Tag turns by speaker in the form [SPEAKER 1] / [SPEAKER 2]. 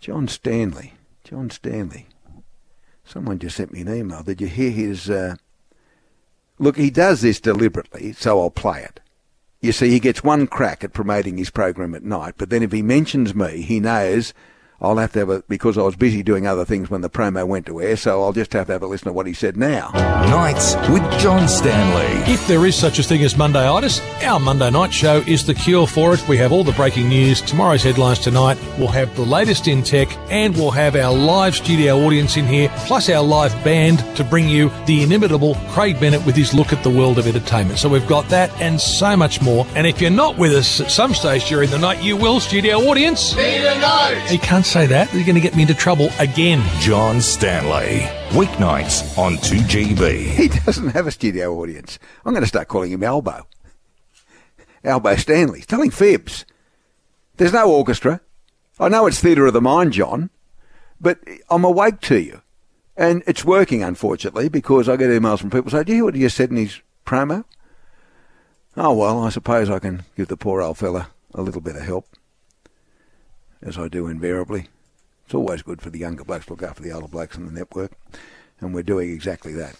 [SPEAKER 1] John Stanley. John Stanley. Someone just sent me an email. Did you hear his? Uh... Look, he does this deliberately, so I'll play it. You see, he gets one crack at promoting his program at night, but then if he mentions me, he knows I'll have to have a, because I was busy doing other things when the promo went to air, so I'll just have to have a listen to what he said now.
[SPEAKER 2] Nights with John Stanley.
[SPEAKER 3] If there is such a thing as Mondayitis, our Monday night show is the cure for it. We have all the breaking news, tomorrow's headlines tonight, we'll have the latest in tech, and we'll have our live studio audience in here, plus our live band to bring you the inimitable Craig Bennett with his look at the world of entertainment. So we've got that and so much more. And if you're not with us at some stage during the night, you will, studio audience.
[SPEAKER 4] Need a note.
[SPEAKER 3] You can't say that. You're going to get me into trouble again.
[SPEAKER 2] John Stanley. Weeknights on 2GB.
[SPEAKER 1] He doesn't have a studio audience. I'm going to start calling him Albo. Albo Stanley. He's telling fibs. There's no orchestra. I know it's theatre of the mind, John, but I'm awake to you. And it's working, unfortunately, because I get emails from people saying, Do you hear what he just said in his promo? Oh, well, I suppose I can give the poor old fella a little bit of help, as I do invariably. It's always good for the younger blokes to look after the older blokes in the network, and we're doing exactly that.